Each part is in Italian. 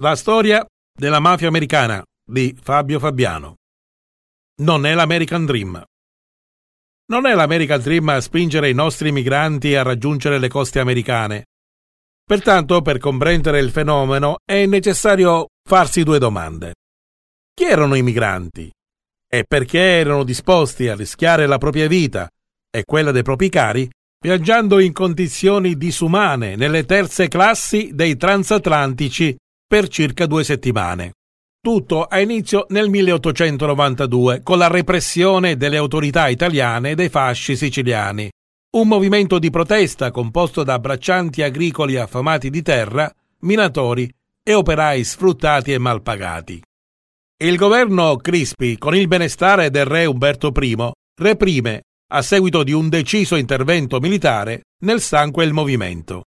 La storia della mafia americana di Fabio Fabiano. Non è l'American Dream. Non è l'American Dream a spingere i nostri migranti a raggiungere le coste americane Pertanto, per comprendere il fenomeno è necessario farsi due domande. Chi erano i migranti? E perché erano disposti a rischiare la propria vita e quella dei propri cari viaggiando in condizioni disumane nelle terze classi dei transatlantici per circa due settimane. Tutto ha inizio nel 1892 con la repressione delle autorità italiane dei fasci siciliani, un movimento di protesta composto da braccianti agricoli affamati di terra, minatori e operai sfruttati e malpagati. Il governo Crispi, con il benestare del re Umberto I, reprime, a seguito di un deciso intervento militare, nel sangue il movimento.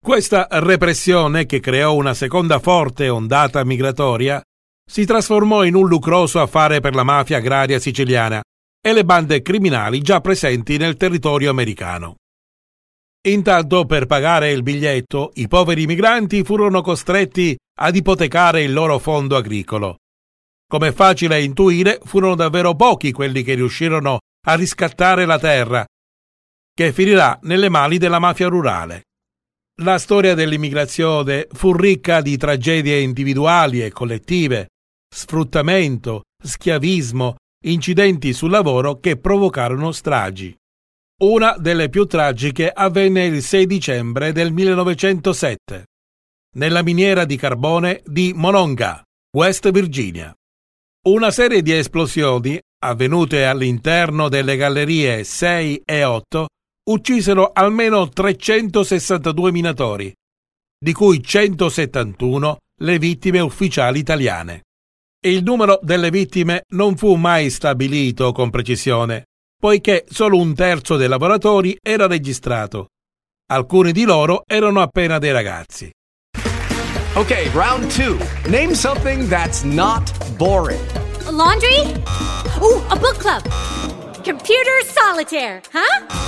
Questa repressione, che creò una seconda forte ondata migratoria, si trasformò in un lucroso affare per la mafia agraria siciliana, e le bande criminali già presenti nel territorio americano. Intanto, per pagare il biglietto, i poveri migranti furono costretti ad ipotecare il loro fondo agricolo. Come è facile intuire, furono davvero pochi quelli che riuscirono a riscattare la terra, che finirà nelle mani della mafia rurale. La storia dell'immigrazione fu ricca di tragedie individuali e collettive, sfruttamento, schiavismo incidenti sul lavoro che provocarono stragi. Una delle più tragiche avvenne il 6 dicembre del 1907, nella miniera di carbone di Monongah, West Virginia. Una serie di esplosioni, avvenute all'interno delle gallerie 6 e 8, uccisero almeno 362 minatori, di cui 171 le vittime ufficiali italiane. Il numero delle vittime non fu mai stabilito con precisione, poiché solo un terzo dei lavoratori era registrato. Alcuni di loro erano appena dei ragazzi. Ok, round 2. Name something that's not boring. A laundry? Ooh, a book club. Computer solitaire, huh?